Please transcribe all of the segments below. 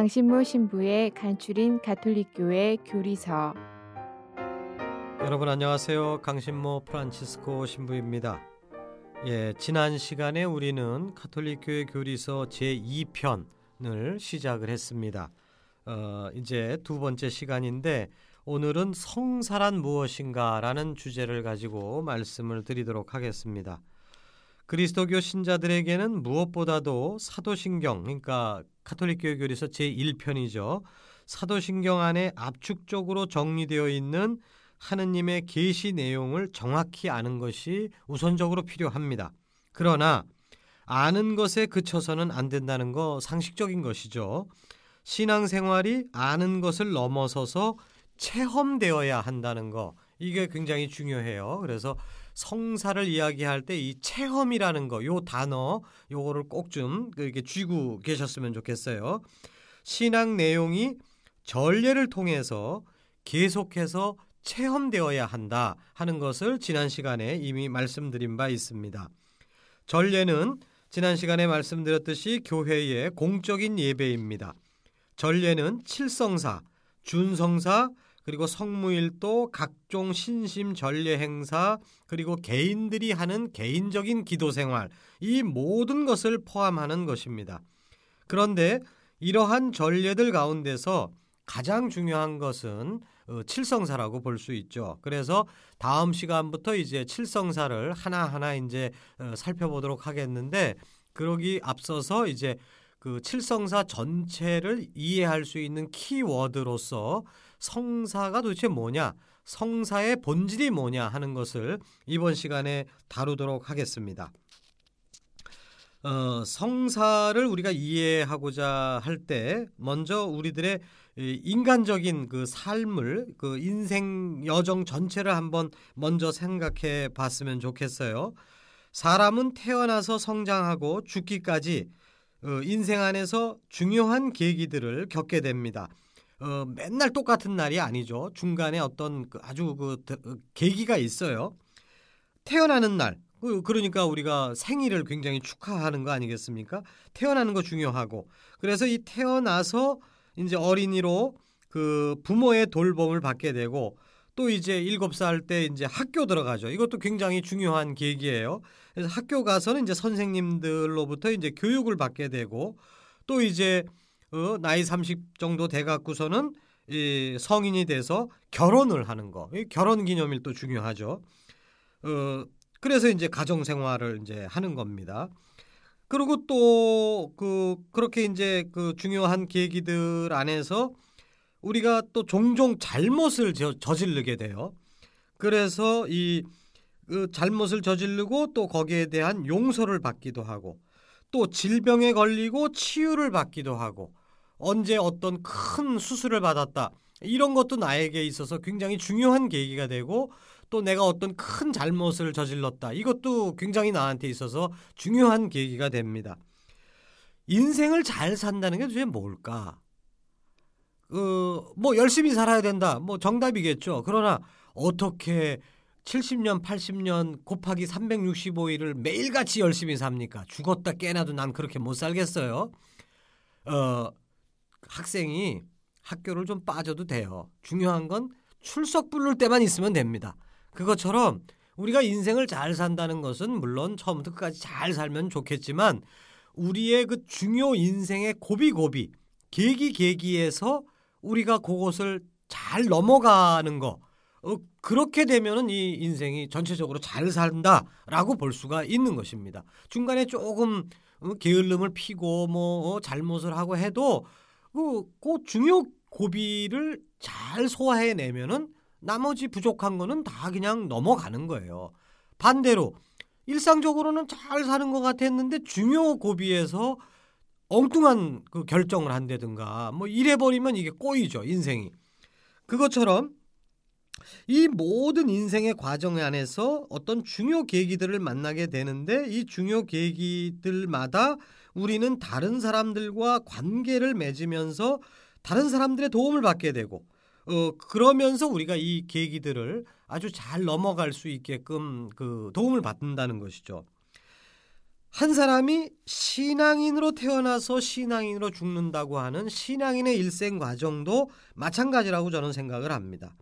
강신모 신부의 간추린 가톨릭교회 교리서 여러분 안녕하세요. 강신모 프란치스코 신부입니다. 예, 지난 시간에 우리는 가톨릭교회 교리서 제2편을 시작을 했습니다. 어, 이제 두 번째 시간인데 오늘은 성사란 무엇인가라는 주제를 가지고 말씀을 드리도록 하겠습니다. 그리스도교 신자들에게는 무엇보다도 사도신경, 그러니까 카톨릭교회 교리서 제1편이죠. 사도신경 안에 압축적으로 정리되어 있는 하느님의 계시 내용을 정확히 아는 것이 우선적으로 필요합니다. 그러나 아는 것에 그쳐서는 안 된다는 거 상식적인 것이죠. 신앙생활이 아는 것을 넘어서서 체험되어야 한다는 거 이게 굉장히 중요해요. 그래서 성사를 이야기할 때 이 체험이라는 거, 요 단어, 요거를 꼭 좀 이렇게 쥐고 계셨으면 좋겠어요. 신앙 내용이 전례를 통해서 계속해서 체험되어야 한다 하는 것을 지난 시간에 이미 말씀드린 바 있습니다. 전례는 지난 시간에 말씀드렸듯이 교회의 공적인 예배입니다. 전례는 칠성사, 준성사, 그리고 성무일도, 각종 신심 전례 행사, 그리고 개인들이 하는 개인적인 기도 생활, 이 모든 것을 포함하는 것입니다. 그런데 이러한 전례들 가운데서 가장 중요한 것은 어, 칠성사라고 볼 수 있죠. 그래서 다음 시간부터 이제 칠성사를 하나하나 이제 어, 살펴보도록 하겠는데 그러기 앞서서 이제 그 칠성사 전체를 이해할 수 있는 키워드로서 성사가 도대체 뭐냐, 성사의 본질이 뭐냐 하는 것을 이번 시간에 다루도록 하겠습니다. 어, 성사를 우리가 이해하고자 할 때 먼저 우리들의 인간적인 그 삶을 그 인생 여정 전체를 한번 먼저 생각해 봤으면 좋겠어요. 사람은 태어나서 성장하고 죽기까지 어, 인생 안에서 중요한 계기들을 겪게 됩니다. 어, 맨날 똑같은 날이 아니죠. 중간에 어떤 그 아주 그 어, 계기가 있어요. 태어나는 날, 그, 그러니까 우리가 생일을 굉장히 축하하는 거 아니겠습니까? 태어나는 거 중요하고 그래서 이 태어나서 이제 어린이로 그 부모의 돌봄을 받게 되고 또 이제 일곱 살 때 이제 학교 들어가죠. 이것도 굉장히 중요한 계기예요. 그래서 학교 가서는 이제 선생님들로부터 이제 교육을 받게 되고 또 이제 어, 나이 30 정도 돼 갖고서는 이 성인이 돼서 결혼을 하는 거. 이 결혼 기념일 도 중요하죠. 어, 그래서 이제 가정 생활을 이제 하는 겁니다. 그리고 또 그 그렇게 이제 그 중요한 계기들 안에서 우리가 또 종종 잘못을 저, 저지르게 돼요. 그래서 이 그 잘못을 저지르고 또 거기에 대한 용서를 받기도 하고 또 질병에 걸리고 치유를 받기도 하고 언제 어떤 큰 수술을 받았다. 이런 것도 나에게 있어서 굉장히 중요한 계기가 되고 또 내가 어떤 큰 잘못을 저질렀다. 이것도 굉장히 나한테 있어서 중요한 계기가 됩니다. 인생을 잘 산다는 게 도대체 뭘까? 어, 뭐 열심히 살아야 된다. 뭐 정답이겠죠. 그러나 어떻게 70년, 80년 곱하기 365일을 매일같이 열심히 삽니까? 죽었다 깨나도 난 그렇게 못 살겠어요. 어, 학생이 학교를 좀 빠져도 돼요. 중요한 건 출석 부를 때만 있으면 됩니다. 그것처럼 우리가 인생을 잘 산다는 것은 물론 처음부터 끝까지 잘 살면 좋겠지만 우리의 그 중요 인생의 고비고비 계기 계기에서 우리가 그것을 잘 넘어가는 거 어, 그렇게 되면은 이 인생이 전체적으로 잘 산다라고 볼 수가 있는 것입니다. 중간에 조금 어, 게을름을 피고 뭐 어, 잘못을 하고 해도 그, 그 중요 고비를 잘 소화해내면은 나머지 부족한 거는 다 그냥 넘어가는 거예요. 반대로 일상적으로는 잘 사는 것 같았는데 중요 고비에서 엉뚱한 그 결정을 한다든가 뭐 이래 버리면 이게 꼬이죠 인생이. 그것처럼 이 모든 인생의 과정 안에서 어떤 중요 계기들을 만나게 되는데 이 중요 계기들마다 우리는 다른 사람들과 관계를 맺으면서 다른 사람들의 도움을 받게 되고 어 그러면서 우리가 이 계기들을 아주 잘 넘어갈 수 있게끔 그 도움을 받는다는 것이죠. 한 사람이 신앙인으로 태어나서 신앙인으로 죽는다고 하는 신앙인의 일생 과정도 마찬가지라고 저는 생각을 합니다.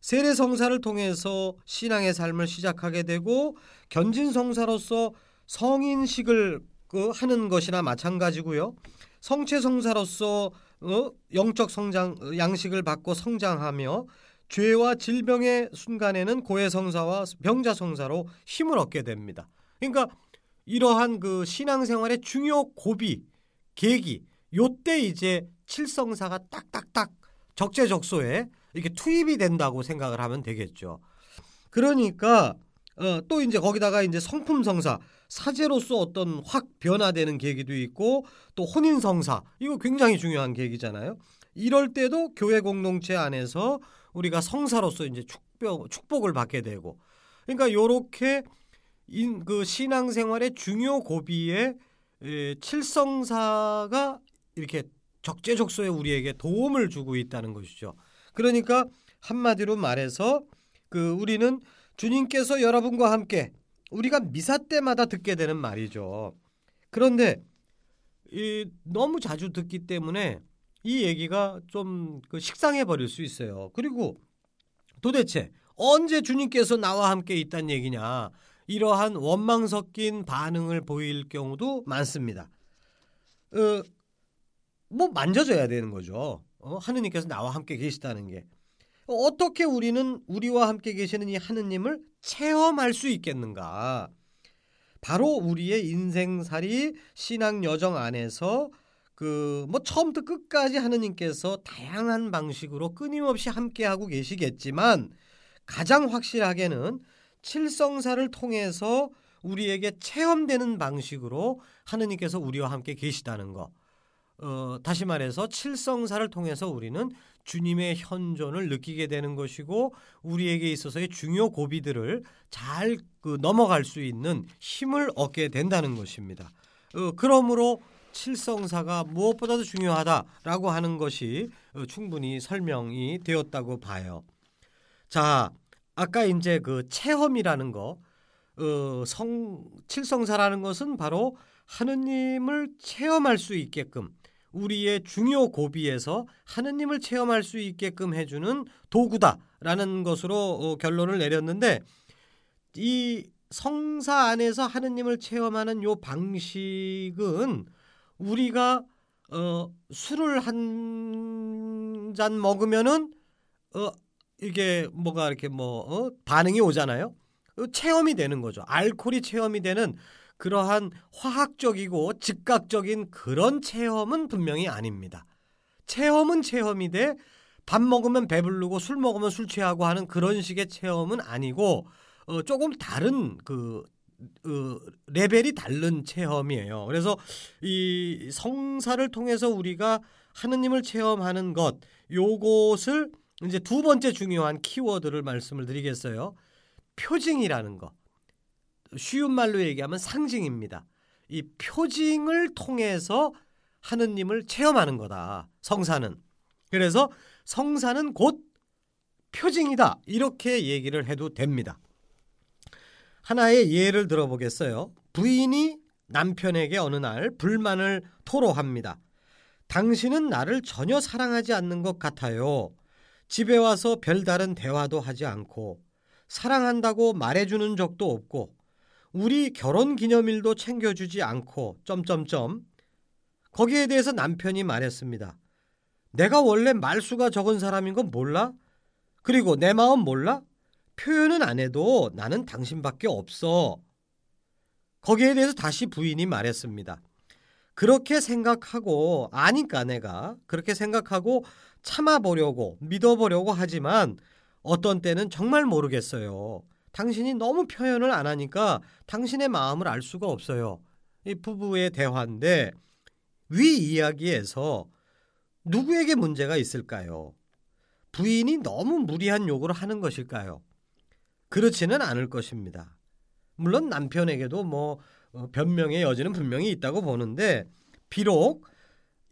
세례 성사를 통해서 신앙의 삶을 시작하게 되고 견진 성사로서 성인식을 그 하는 것이나 마찬가지고요. 성체 성사로서 어, 영적 성장 양식을 받고 성장하며 죄와 질병의 순간에는 고해 성사와 병자 성사로 힘을 얻게 됩니다. 그러니까 이러한 그 신앙생활의 중요 고비 계기 요때 이제 칠성사가 딱딱딱 적재적소에 이렇게 투입이 된다고 생각을 하면 되겠죠. 그러니까 어, 또 이제 거기다가 이제 성품 성사 사제로서 어떤 확 변화되는 계기도 있고 또 혼인 성사 이거 굉장히 중요한 계기잖아요. 이럴 때도 교회 공동체 안에서 우리가 성사로서 이제 축복 축복을 받게 되고 그러니까 요렇게 인, 그 신앙생활의 중요 고비에 에, 칠성사가 이렇게 적재적소에 우리에게 도움을 주고 있다는 것이죠. 그러니까 한마디로 말해서 그 우리는 주님께서 여러분과 함께 우리가 미사 때마다 듣게 되는 말이죠. 그런데 이 너무 자주 듣기 때문에 이 얘기가 좀 그 식상해 버릴 수 있어요. 그리고 도대체 언제 주님께서 나와 함께 있다는 얘기냐 이러한 원망 섞인 반응을 보일 경우도 많습니다. 어, 뭐 만져줘야 되는 거죠. 어, 하느님께서 나와 함께 계시다는 게 어떻게 우리는 우리와 함께 계시는 이 하느님을 체험할 수 있겠는가? 바로 우리의 인생살이 신앙 여정 안에서 그 뭐 처음부터 끝까지 하느님께서 다양한 방식으로 끊임없이 함께 하고 계시겠지만 가장 확실하게는 칠성사를 통해서 우리에게 체험되는 방식으로 하느님께서 우리와 함께 계시다는 거. 어, 다시 말해서 칠성사를 통해서 우리는 주님의 현존을 느끼게 되는 것이고 우리에게 있어서의 중요 고비들을 잘 그 넘어갈 수 있는 힘을 얻게 된다는 것입니다. 어, 그러므로 칠성사가 무엇보다도 중요하다라고 하는 것이 어, 충분히 설명이 되었다고 봐요. 자, 아까 이제 그 체험이라는 거, 어, 성 칠성사라는 것은 바로 하느님을 체험할 수 있게끔 우리의 중요 고비에서 하느님을 체험할 수 있게끔 해주는 도구다라는 것으로 어, 결론을 내렸는데 이 성사 안에서 하느님을 체험하는 요 방식은 우리가 어, 술을 한 잔 먹으면은 어, 이게 뭐가 이렇게 뭐 어, 반응이 오잖아요. 어, 체험이 되는 거죠. 알코올이 체험이 되는 그러한 화학적이고 즉각적인 그런 체험은 분명히 아닙니다. 체험은 체험이돼 밥 먹으면 배부르고 술 먹으면 술 취하고 하는 그런 식의 체험은 아니고 어, 조금 다른 그 어, 레벨이 다른 체험이에요. 그래서 이 성사를 통해서 우리가 하느님을 체험하는 것 요것을 이제 두 번째 중요한 키워드를 말씀을 드리겠어요. 표징이라는 거. 쉬운 말로 얘기하면 상징입니다. 이 표징을 통해서 하느님을 체험하는 거다. 성사는. 그래서 성사는 곧 표징이다. 이렇게 얘기를 해도 됩니다. 하나의 예를 들어보겠어요. 부인이 남편에게 어느 날 불만을 토로합니다. 당신은 나를 전혀 사랑하지 않는 것 같아요. 집에 와서 별다른 대화도 하지 않고 사랑한다고 말해주는 적도 없고 우리 결혼 기념일도 챙겨주지 않고 점점점 거기에 대해서 남편이 말했습니다. 내가 원래 말수가 적은 사람인 건 몰라? 그리고 내 마음 몰라? 표현은 안 해도 나는 당신밖에 없어. 거기에 대해서 다시 부인이 말했습니다. 그렇게 생각하고 아니까 내가 그렇게 생각하고 참아보려고 믿어보려고 하지만 어떤 때는 정말 모르겠어요. 당신이 너무 표현을 안 하니까 당신의 마음을 알 수가 없어요. 이 부부의 대화인데 위 이야기에서 누구에게 문제가 있을까요? 부인이 너무 무리한 요구를 하는 것일까요? 그렇지는 않을 것입니다. 물론 남편에게도 뭐 어, 변명의 여지는 분명히 있다고 보는데 비록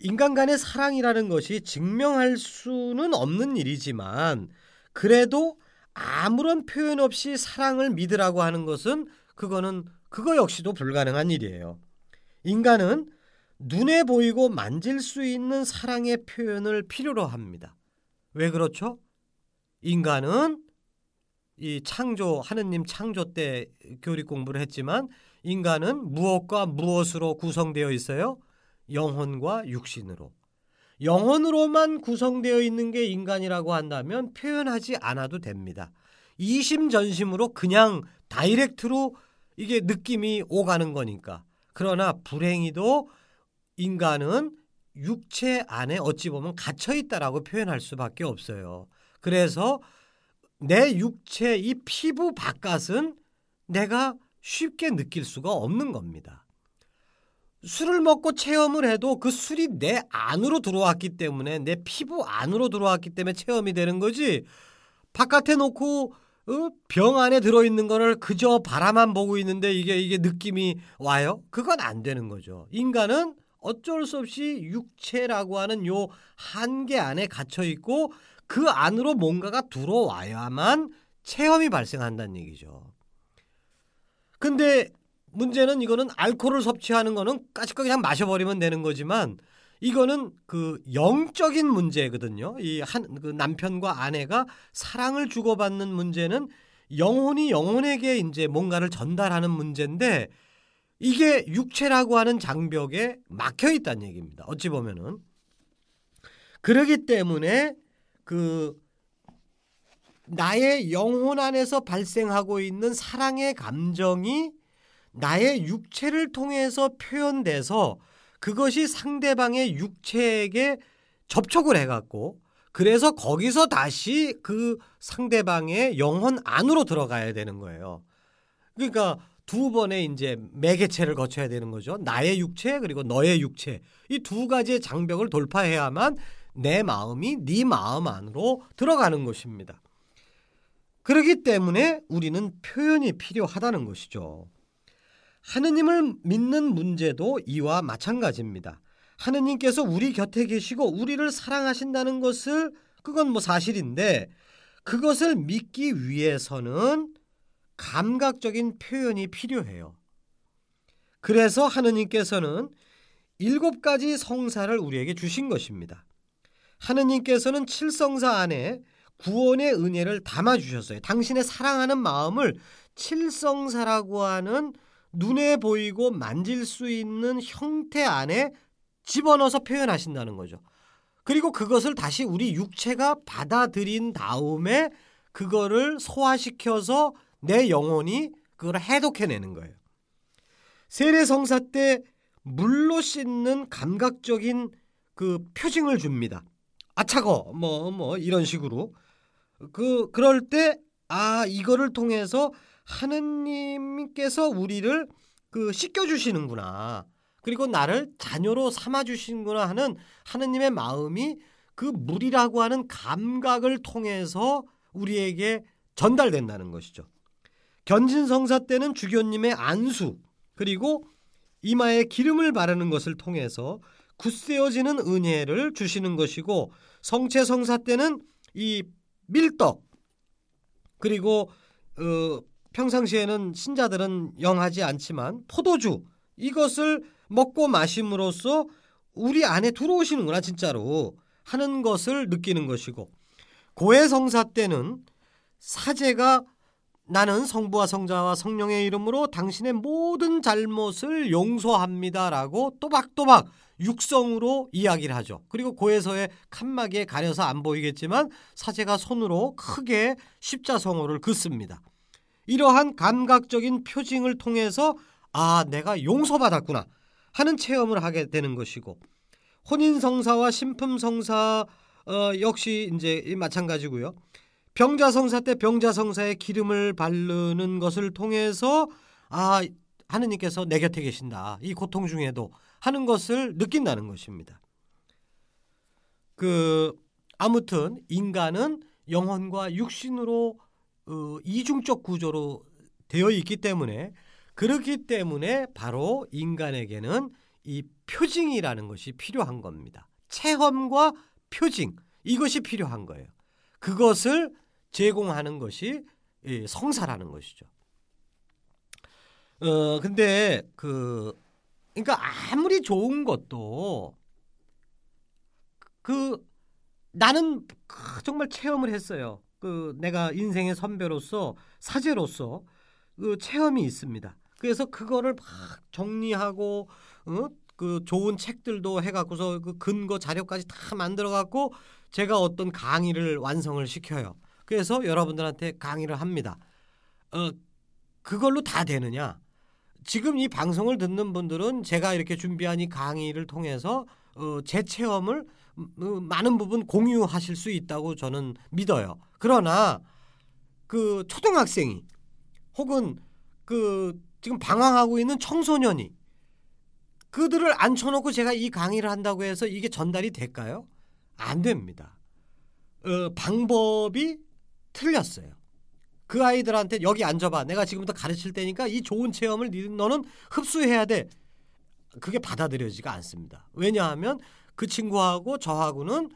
인간 간의 사랑이라는 것이 증명할 수는 없는 일이지만 그래도 아무런 표현 없이 사랑을 믿으라고 하는 것은 그거는 그거 역시도 불가능한 일이에요. 인간은 눈에 보이고 만질 수 있는 사랑의 표현을 필요로 합니다. 왜 그렇죠? 인간은 이 창조 하느님 창조 때 교리 공부를 했지만 인간은 무엇과 무엇으로 구성되어 있어요? 영혼과 육신으로. 영혼으로만 구성되어 있는 게 인간이라고 한다면 표현하지 않아도 됩니다. 이심전심으로 그냥 다이렉트로 이게 느낌이 오가는 거니까. 그러나 불행히도 인간은 육체 안에 어찌 보면 갇혀 있다라고 표현할 수밖에 없어요. 그래서 내 육체 이 피부 바깥은 내가 쉽게 느낄 수가 없는 겁니다. 술을 먹고 체험을 해도 그 술이 내 안으로 들어왔기 때문에 내 피부 안으로 들어왔기 때문에 체험이 되는 거지. 바깥에 놓고 어? 병 안에 들어있는 거를 그저 바라만 보고 있는데 이게 이게 느낌이 와요? 그건 안 되는 거죠. 인간은 어쩔 수 없이 육체라고 하는 요 한계 안에 갇혀 있고 그 안으로 뭔가가 들어와야만 체험이 발생한다는 얘기죠. 근데 문제는 이거는 알코올을 섭취하는 거는 까짓거 그냥 마셔버리면 되는 거지만 이거는 그 영적인 문제거든요. 이 한 그 남편과 아내가 사랑을 주고받는 문제는 영혼이 영혼에게 이제 뭔가를 전달하는 문제인데 이게 육체라고 하는 장벽에 막혀 있다는 얘기입니다. 어찌 보면은 그러기 때문에 그 나의 영혼 안에서 발생하고 있는 사랑의 감정이 나의 육체를 통해서 표현돼서 그것이 상대방의 육체에게 접촉을 해갖고 그래서 거기서 다시 그 상대방의 영혼 안으로 들어가야 되는 거예요. 그러니까 두 번의 이제 매개체를 거쳐야 되는 거죠. 나의 육체 그리고 너의 육체 이 두 가지의 장벽을 돌파해야만 내 마음이 네 마음 안으로 들어가는 것입니다. 그렇기 때문에 우리는 표현이 필요하다는 것이죠. 하느님을 믿는 문제도 이와 마찬가지입니다. 하느님께서 우리 곁에 계시고 우리를 사랑하신다는 것을 그건 뭐 사실인데 그것을 믿기 위해서는 감각적인 표현이 필요해요. 그래서 하느님께서는 일곱 가지 성사를 우리에게 주신 것입니다. 하느님께서는 칠성사 안에 구원의 은혜를 담아 주셨어요. 당신의 사랑하는 마음을 칠성사라고 하는 눈에 보이고 만질 수 있는 형태 안에 집어넣어서 표현하신다는 거죠. 그리고 그것을 다시 우리 육체가 받아들인 다음에 그거를 소화시켜서 내 영혼이 그걸 해독해내는 거예요. 세례성사 때 물로 씻는 감각적인 그 표징을 줍니다. 아 차거 뭐뭐 뭐 이런 식으로 그 그럴 때 아 이거를 통해서 하느님께서 우리를 그 씻겨 주시는구나. 그리고 나를 자녀로 삼아 주시는구나 하는 하느님의 마음이 그 물이라고 하는 감각을 통해서 우리에게 전달된다는 것이죠. 견진성사 때는 주교님의 안수 그리고 이마에 기름을 바르는 것을 통해서 굳세어지는 은혜를 주시는 것이고 성체성사 때는 이 밀떡 그리고 어, 평상시에는 신자들은 영하지 않지만 포도주 이것을 먹고 마심으로써 우리 안에 들어오시는구나 진짜로 하는 것을 느끼는 것이고 고해성사 때는 사제가 나는 성부와 성자와 성령의 이름으로 당신의 모든 잘못을 용서합니다라고 또박또박 육성으로 이야기를 하죠. 그리고 고해서의 칸막이에 가려서 안 보이겠지만 사제가 손으로 크게 십자성어를 긋습니다. 이러한 감각적인 표징을 통해서 아 내가 용서받았구나 하는 체험을 하게 되는 것이고 혼인성사와 신품성사 어, 역시 이제 마찬가지고요. 병자성사 때 병자성사에 기름을 바르는 것을 통해서 아 하느님께서 내 곁에 계신다. 이 고통 중에도 하는 것을 느낀다는 것입니다. 그 아무튼 인간은 영혼과 육신으로 어, 이중적 구조로 되어 있기 때문에 그렇기 때문에 바로 인간에게는 이 표징이라는 것이 필요한 겁니다. 체험과 표징 이것이 필요한 거예요. 그것을 제공하는 것이 성사라는 것이죠. 어 근데 그 그러니까 아무리 좋은 것도 그 나는 정말 체험을 했어요. 그 내가 인생의 선배로서 사제로서 그 체험이 있습니다. 그래서 그거를 막 정리하고 어? 그 좋은 책들도 해갖고서 그 근거 자료까지 다 만들어갖고 제가 어떤 강의를 완성을 시켜요. 그래서 여러분들한테 강의를 합니다. 어 그걸로 다 되느냐? 지금 이 방송을 듣는 분들은 제가 이렇게 준비한 이 강의를 통해서 어, 제 체험을 어, 많은 부분 공유하실 수 있다고 저는 믿어요. 그러나 그 초등학생이 혹은 그 지금 방황하고 있는 청소년이 그들을 앉혀놓고 제가 이 강의를 한다고 해서 이게 전달이 될까요? 안 됩니다. 어, 방법이 틀렸어요. 그 아이들한테 여기 앉아봐. 내가 지금부터 가르칠 테니까 이 좋은 체험을 너는 흡수해야 돼. 그게 받아들여지가 않습니다. 왜냐하면 그 친구하고 저하고는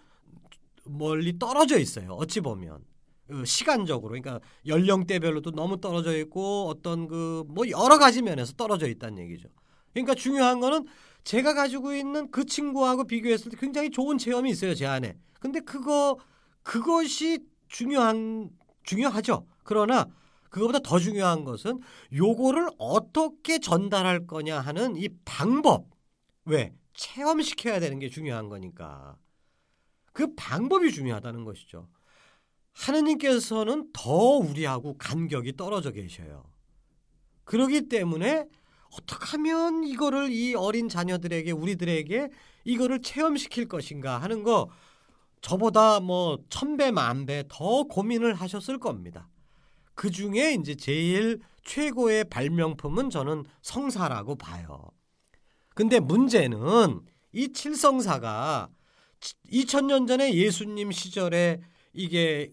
멀리 떨어져 있어요. 어찌 보면. 그 시간적으로 그러니까 연령대별로도 너무 떨어져 있고 어떤 그 뭐 여러 가지 면에서 떨어져 있다는 얘기죠. 그러니까 중요한 거는 제가 가지고 있는 그 친구하고 비교했을 때 굉장히 좋은 체험이 있어요 제 안에. 근데 그거 그것이 중요한 중요하죠. 그러나 그거보다 더 중요한 것은 요거를 어떻게 전달할 거냐 하는 이 방법. 왜? 체험시켜야 되는 게 중요한 거니까. 그 방법이 중요하다는 것이죠. 하느님께서는 더 우리하고 간격이 떨어져 계셔요. 그러기 때문에 어떻게 하면 이거를 이 어린 자녀들에게 우리들에게 이거를 체험시킬 것인가 하는 거 저보다 뭐 천배 만배 더 고민을 하셨을 겁니다. 그 중에 이제 제일 최고의 발명품은 저는 성사라고 봐요. 근데 문제는 이 칠성사가 2000년 전에 예수님 시절에 이게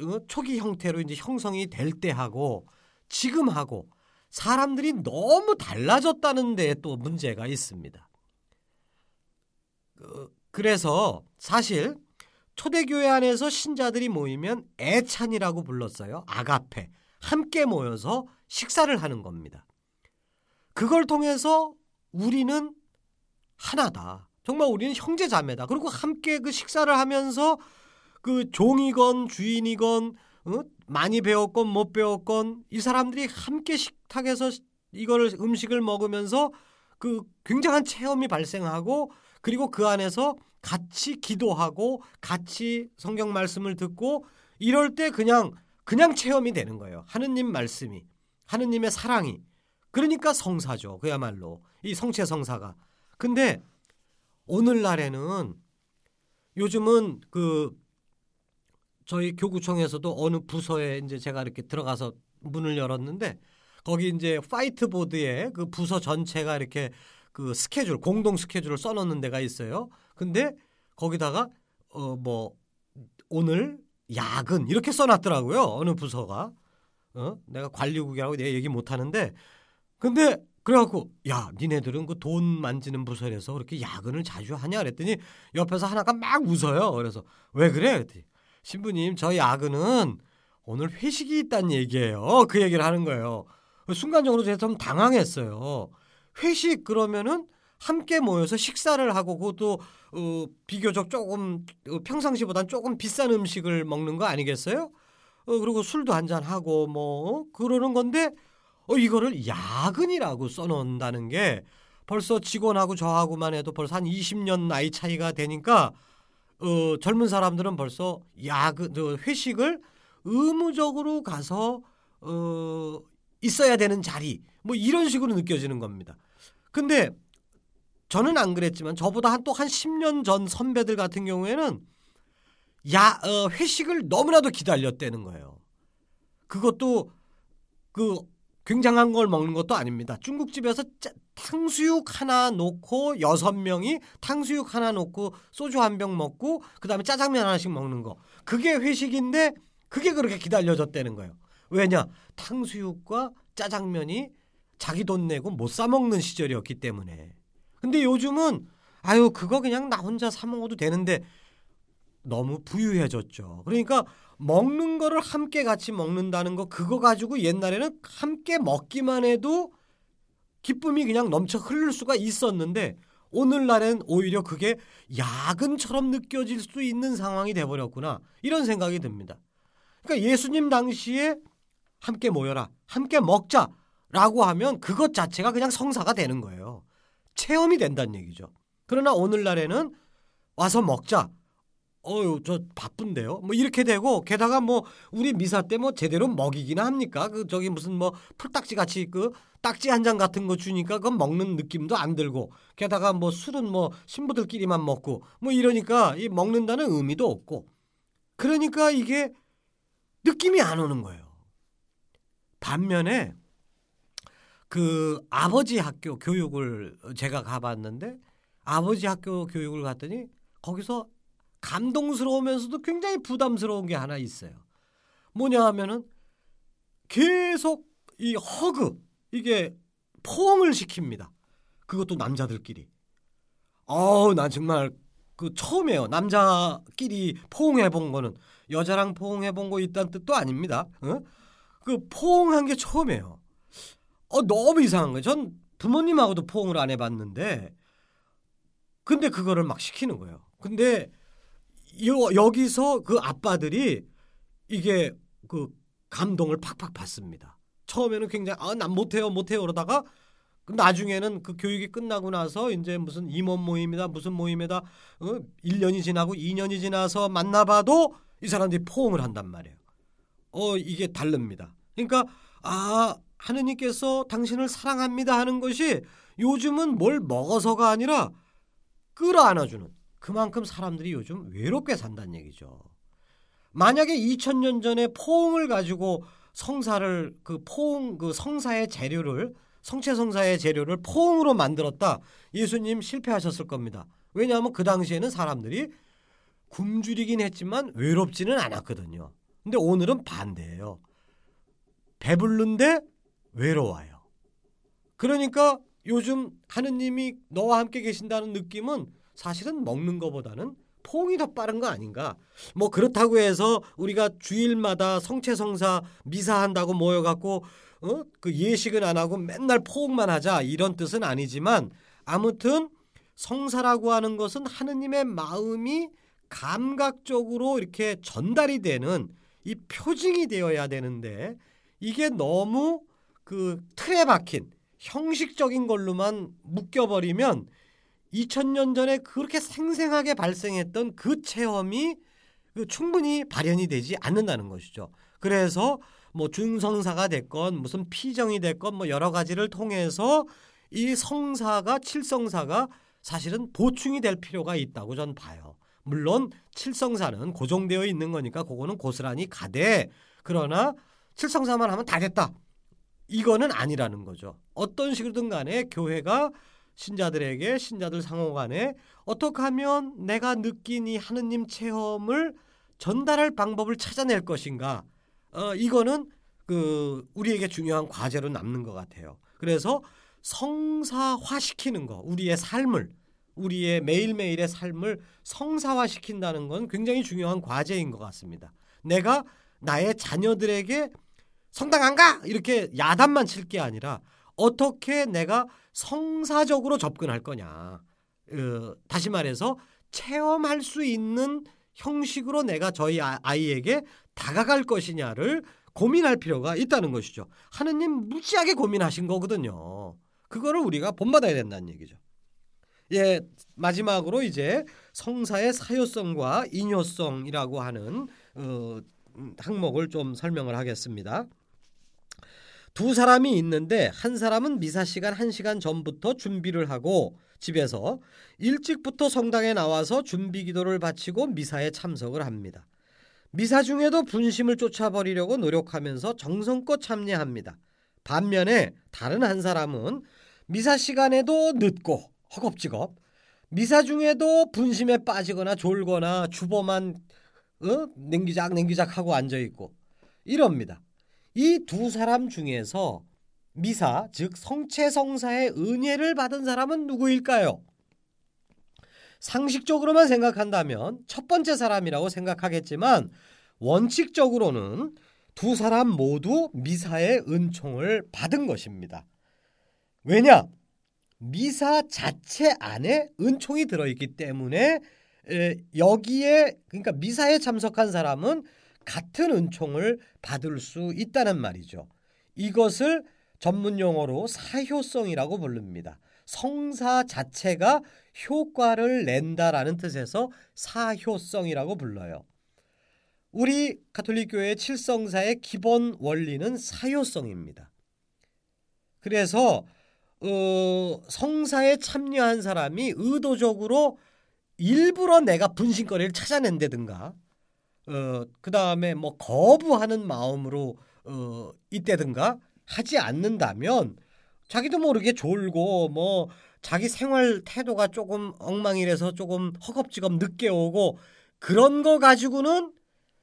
어, 초기 형태로 이제 형성이 될 때하고 지금하고 사람들이 너무 달라졌다는 데또 문제가 있습니다. 그, 그래서 사실 초대교회 안에서 신자들이 모이면 애찬이라고 불렀어요. 아가페. 함께 모여서 식사를 하는 겁니다. 그걸 통해서 우리는 하나다. 정말 우리는 형제 자매다. 그리고 함께 그 식사를 하면서 그 종이건 주인이건 어? 많이 배웠건 못 배웠건 이 사람들이 함께 식탁에서 이거를 음식을 먹으면서 그 굉장한 체험이 발생하고 그리고 그 안에서 같이 기도하고 같이 성경 말씀을 듣고 이럴 때 그냥 그냥 체험이 되는 거예요. 하느님 말씀이 하느님의 사랑이 그러니까 성사죠. 그야말로 이 성체 성사가. 근데 오늘날에는 요즘은 그 저희 교구청에서도 어느 부서에 이제 제가 이렇게 들어가서 문을 열었는데 거기 이제 화이트 보드에 그 부서 전체가 이렇게 그 스케줄 공동 스케줄을 써놓는 데가 있어요. 근데 거기다가 어 뭐 오늘 야근 이렇게 써놨더라고요. 어느 부서가 어 내가 관리국이라고 내가 얘기 못 하는데 근데 그래갖고 야 니네들은 그 돈 만지는 부서에서 그렇게 야근을 자주 하냐 그랬더니 옆에서 하나가 막 웃어요. 그래서 왜 그래? 그랬더니 신부님 저 야근은 오늘 회식이 있다는 얘기예요. 그 얘기를 하는 거예요. 순간적으로 제가 좀 당황했어요. 회식 그러면은 함께 모여서 식사를 하고 그것도 어, 비교적 조금 어, 평상시보다는 조금 비싼 음식을 먹는 거 아니겠어요? 어, 그리고 술도 한 잔 하고 뭐 그러는 건데 어, 이거를 야근이라고 써놓는다는 게 벌써 직원하고 저하고만 해도 벌써 한 20년 나이 차이가 되니까 어, 젊은 사람들은 벌써 야근 회식을 의무적으로 가서 어, 있어야 되는 자리 뭐 이런 식으로 느껴지는 겁니다. 근데 저는 안 그랬지만 저보다 한또한 10년 전 선배들 같은 경우에는 야 어, 회식을 너무나도 기다렸다는 거예요. 그것도 그 굉장한 걸 먹는 것도 아닙니다. 중국집에서 짜, 탕수육 하나 놓고 여섯 명이 탕수육 하나 놓고 소주 한 병 먹고 그다음에 짜장면 하나씩 먹는 거. 그게 회식인데 그게 그렇게 기다려졌다는 거예요. 왜냐? 탕수육과 짜장면이 자기 돈 내고 못 사 먹는 시절이었기 때문에. 근데 요즘은 아유 그거 그냥 나 혼자 사 먹어도 되는데 너무 부유해졌죠. 그러니까 먹는 거를 함께 같이 먹는다는 거 그거 가지고 옛날에는 함께 먹기만 해도 기쁨이 그냥 넘쳐 흐를 수가 있었는데 오늘날엔 오히려 그게 야근처럼 느껴질 수 있는 상황이 돼버렸구나 이런 생각이 듭니다. 그러니까 예수님 당시에 함께 모여라, 함께 먹자라고 하면 그것 자체가 그냥 성사가 되는 거예요. 체험이 된다는 얘기죠. 그러나 오늘날에는 와서 먹자. 어유 저 바쁜데요. 뭐 이렇게 되고 게다가 뭐 우리 미사 때 뭐 제대로 먹이기나 합니까? 그 저기 무슨 뭐 풀딱지 같이 그 딱지 한 장 같은 거 주니까 그건 먹는 느낌도 안 들고 게다가 뭐 술은 뭐 신부들끼리만 먹고 뭐 이러니까 이 먹는다는 의미도 없고 그러니까 이게 느낌이 안 오는 거예요. 반면에 그 아버지 학교 교육을 제가 가봤는데 아버지 학교 교육을 갔더니 거기서 감동스러우면서도 굉장히 부담스러운 게 하나 있어요. 뭐냐 하면은 계속 이 허그 이게 포옹을 시킵니다. 그것도 남자들끼리. 어우, 난 정말 그 처음이에요. 남자끼리 포옹해 본 거는 여자랑 포옹해 본 거 있다는 뜻도 아닙니다. 어? 그 포옹한 게 처음이에요. 어 너무 이상한 거예요. 전 부모님하고도 포옹을 안 해봤는데 근데 그거를 막 시키는 거예요. 근데 요, 여기서 그 아빠들이 이게 그 감동을 팍팍 받습니다. 처음에는 굉장히 아 난 못해요 못해요 그러다가 나중에는 그 교육이 끝나고 나서 이제 무슨 임원 모임이다 무슨 모임에다 어, 1년이 지나고 2년이 지나서 만나봐도 이 사람들이 포옹을 한단 말이에요. 어 이게 다릅니다. 그러니까 아 하느님께서 당신을 사랑합니다 하는 것이 요즘은 뭘 먹어서가 아니라 끌어안아주는 그만큼 사람들이 요즘 외롭게 산다는 얘기죠. 만약에 2000년 전에 포옹을 가지고 성사를 그 포옹 그 성사의 재료를 성체 성사의 재료를 포옹으로 만들었다. 예수님 실패하셨을 겁니다. 왜냐하면 그 당시에는 사람들이 굶주리긴 했지만 외롭지는 않았거든요. 근데 오늘은 반대예요. 배불른데 외로워요. 그러니까 요즘 하느님이 너와 함께 계신다는 느낌은 사실은 먹는 것보다는 포옹이 더 빠른 거 아닌가? 뭐 그렇다고 해서 우리가 주일마다 성체성사 미사한다고 모여갖고 어? 그 예식은 안 하고 맨날 포옹만 하자 이런 뜻은 아니지만 아무튼 성사라고 하는 것은 하느님의 마음이 감각적으로 이렇게 전달이 되는 이 표징이 되어야 되는데 이게 너무 그 틀에 박힌 형식적인 걸로만 묶여버리면 2000년 전에 그렇게 생생하게 발생했던 그 체험이 그 충분히 발현이 되지 않는다는 것이죠. 그래서 뭐 중성사가 됐건 무슨 피정이 됐건 뭐 여러 가지를 통해서 이 성사가 칠성사가 사실은 보충이 될 필요가 있다고 전 봐요. 물론 칠성사는 고정되어 있는 거니까 그거는 고스란히 가되 그러나 칠성사만 하면 다 됐다. 이거는 아니라는 거죠. 어떤 식으로든 간에 교회가 신자들에게 신자들 상호 간에 어떻게 하면 내가 느낀 이 하느님 체험을 전달할 방법을 찾아낼 것인가? 어, 이거는 그 우리에게 중요한 과제로 남는 것 같아요. 그래서 성사화시키는 거, 우리의 삶을 우리의 매일매일의 삶을 성사화시킨다는 건 굉장히 중요한 과제인 것 같습니다. 내가 나의 자녀들에게 성당 안 가! 이렇게 야단만 칠 게 아니라 어떻게 내가 성사적으로 접근할 거냐. 어, 다시 말해서 체험할 수 있는 형식으로 내가 저희 아, 아이에게 다가갈 것이냐를 고민할 필요가 있다는 것이죠. 하느님 무지하게 고민하신 거거든요. 그거를 우리가 본받아야 된다는 얘기죠. 예, 마지막으로 이제 성사의 사효성과 인효성이라고 하는 어, 항목을 좀 설명을 하겠습니다. 두 사람이 있는데 한 사람은 미사 시간 1시간 전부터 준비를 하고 집에서 일찍부터 성당에 나와서 준비 기도를 바치고 미사에 참석을 합니다. 미사 중에도 분심을 쫓아버리려고 노력하면서 정성껏 참여합니다. 반면에 다른 한 사람은 미사 시간에도 늦고 허겁지겁 미사 중에도 분심에 빠지거나 졸거나 주보만 어? 냉기작 냉기작 하고 앉아 있고 이럽니다. 이 두 사람 중에서 미사 즉 성체성사의 은혜를 받은 사람은 누구일까요? 상식적으로만 생각한다면 첫 번째 사람이라고 생각하겠지만 원칙적으로는 두 사람 모두 미사의 은총을 받은 것입니다. 왜냐? 미사 자체 안에 은총이 들어있기 때문에 여기에 그러니까 미사에 참석한 사람은 같은 은총을 받을 수 있다는 말이죠. 이것을 전문 용어로 사효성이라고 부릅니다. 성사 자체가 효과를 낸다라는 뜻에서 사효성이라고 불러요. 우리 가톨릭 교회 칠성사의 기본 원리는 사효성입니다. 그래서 어, 성사에 참여한 사람이 의도적으로 일부러 내가 분신거리를 찾아낸다든가 어, 그 다음에 뭐 거부하는 마음으로 어, 있다든가 하지 않는다면 자기도 모르게 졸고 뭐 자기 생활 태도가 조금 엉망이라서 조금 허겁지겁 늦게 오고 그런 거 가지고는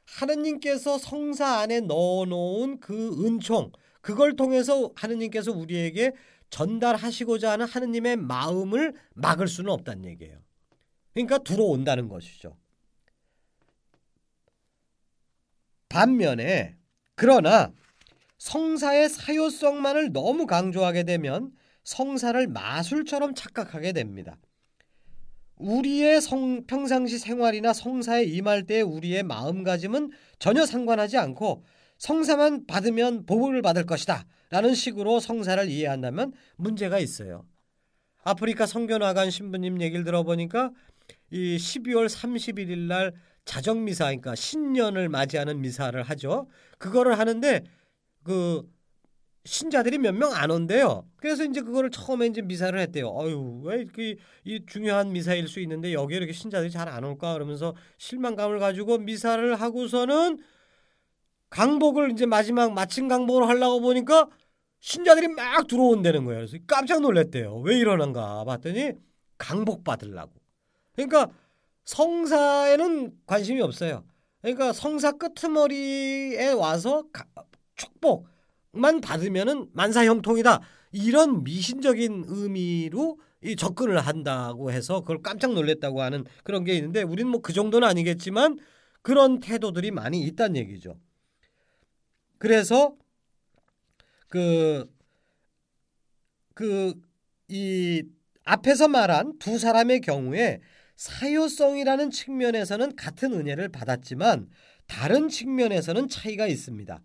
하느님께서 성사 안에 넣어놓은 그 은총 그걸 통해서 하느님께서 우리에게 전달하시고자 하는 하느님의 마음을 막을 수는 없다는 얘기예요. 그러니까 들어온다는 것이죠. 반면에 그러나 성사의 사효성만을 너무 강조하게 되면 성사를 마술처럼 착각하게 됩니다. 우리의 성, 평상시 생활이나 성사에 임할 때 우리의 마음가짐은 전혀 상관하지 않고 성사만 받으면 보복을 받을 것이다 라는 식으로 성사를 이해한다면 문제가 있어요. 아프리카 성교나간 신부님 얘기를 들어보니까 이 12월 31일 날 자정미사 그러니까 신년을 맞이하는 미사를 하죠. 그거를 하는데 그 신자들이 몇 명 안 온대요. 그래서 이제 그거를 처음에 이제 미사를 했대요. 어유 왜 이렇게 이 중요한 미사일 수 있는데 여기에 이렇게 신자들이 잘 안 올까 그러면서 실망감을 가지고 미사를 하고서는 강복을 이제 마지막 마침 강복을 하려고 보니까 신자들이 막 들어온다는 거예요. 그래서 깜짝 놀랐대요. 왜 이러는가 봤더니 강복 받으려고. 그러니까 성사에는 관심이 없어요. 그러니까 성사 끄트머리에 와서 축복만 받으면은 만사형통이다. 이런 미신적인 의미로 이 접근을 한다고 해서 그걸 깜짝 놀랐다고 하는 그런 게 있는데 우리는 뭐 그 정도는 아니겠지만 그런 태도들이 많이 있다는 얘기죠. 그래서 그 그 이 앞에서 말한 두 사람의 경우에 사효성이라는 측면에서는 같은 은혜를 받았지만 다른 측면에서는 차이가 있습니다.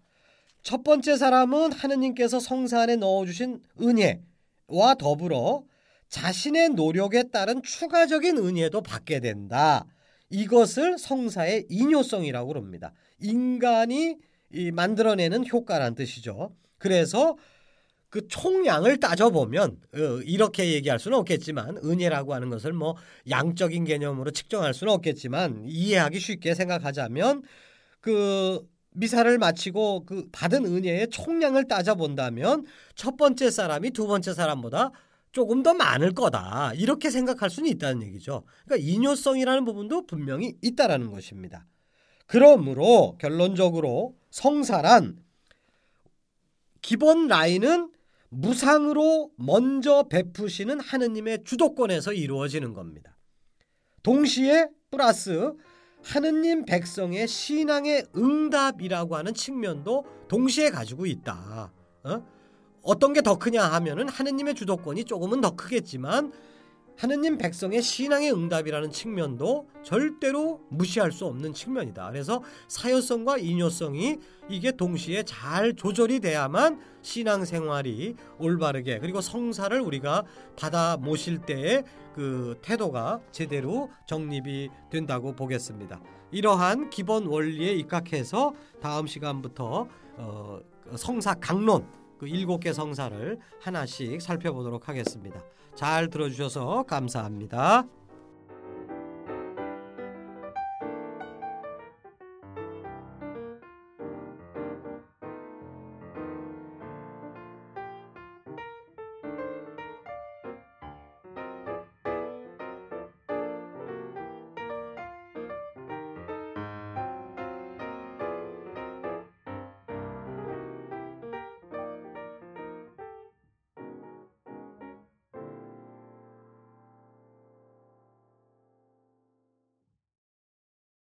첫 번째 사람은 하느님께서 성사 안에 넣어주신 은혜와 더불어 자신의 노력에 따른 추가적인 은혜도 받게 된다. 이것을 성사의 인효성이라고 합니다. 인간이 만들어내는 효과란 뜻이죠. 그래서 그 총량을 따져보면 어, 이렇게 얘기할 수는 없겠지만 은혜라고 하는 것을 뭐 양적인 개념으로 측정할 수는 없겠지만 이해하기 쉽게 생각하자면 그 미사를 마치고 그 받은 은혜의 총량을 따져본다면 첫 번째 사람이 두 번째 사람보다 조금 더 많을 거다 이렇게 생각할 수는 있다는 얘기죠. 그러니까 인효성이라는 부분도 분명히 있다라는 것입니다. 그러므로 결론적으로 성사란 기본 라인은 무상으로 먼저 베푸시는 하느님의 주도권에서 이루어지는 겁니다. 동시에 플러스 하느님 백성의 신앙의 응답이라고 하는 측면도 동시에 가지고 있다. 어? 어떤 게 더 크냐 하면은 하느님의 주도권이 조금은 더 크겠지만 하느님 백성의 신앙의 응답이라는 측면도 절대로 무시할 수 없는 측면이다. 그래서 사효성과 인효성이 이게 동시에 잘 조절이 돼야만 신앙생활이 올바르게 그리고 성사를 우리가 받아 모실 때의 그 태도가 제대로 정립이 된다고 보겠습니다. 이러한 기본 원리에 입각해서 다음 시간부터 어, 성사 강론 그 일곱 개 성사를 하나씩 살펴보도록 하겠습니다. 잘 들어주셔서 감사합니다.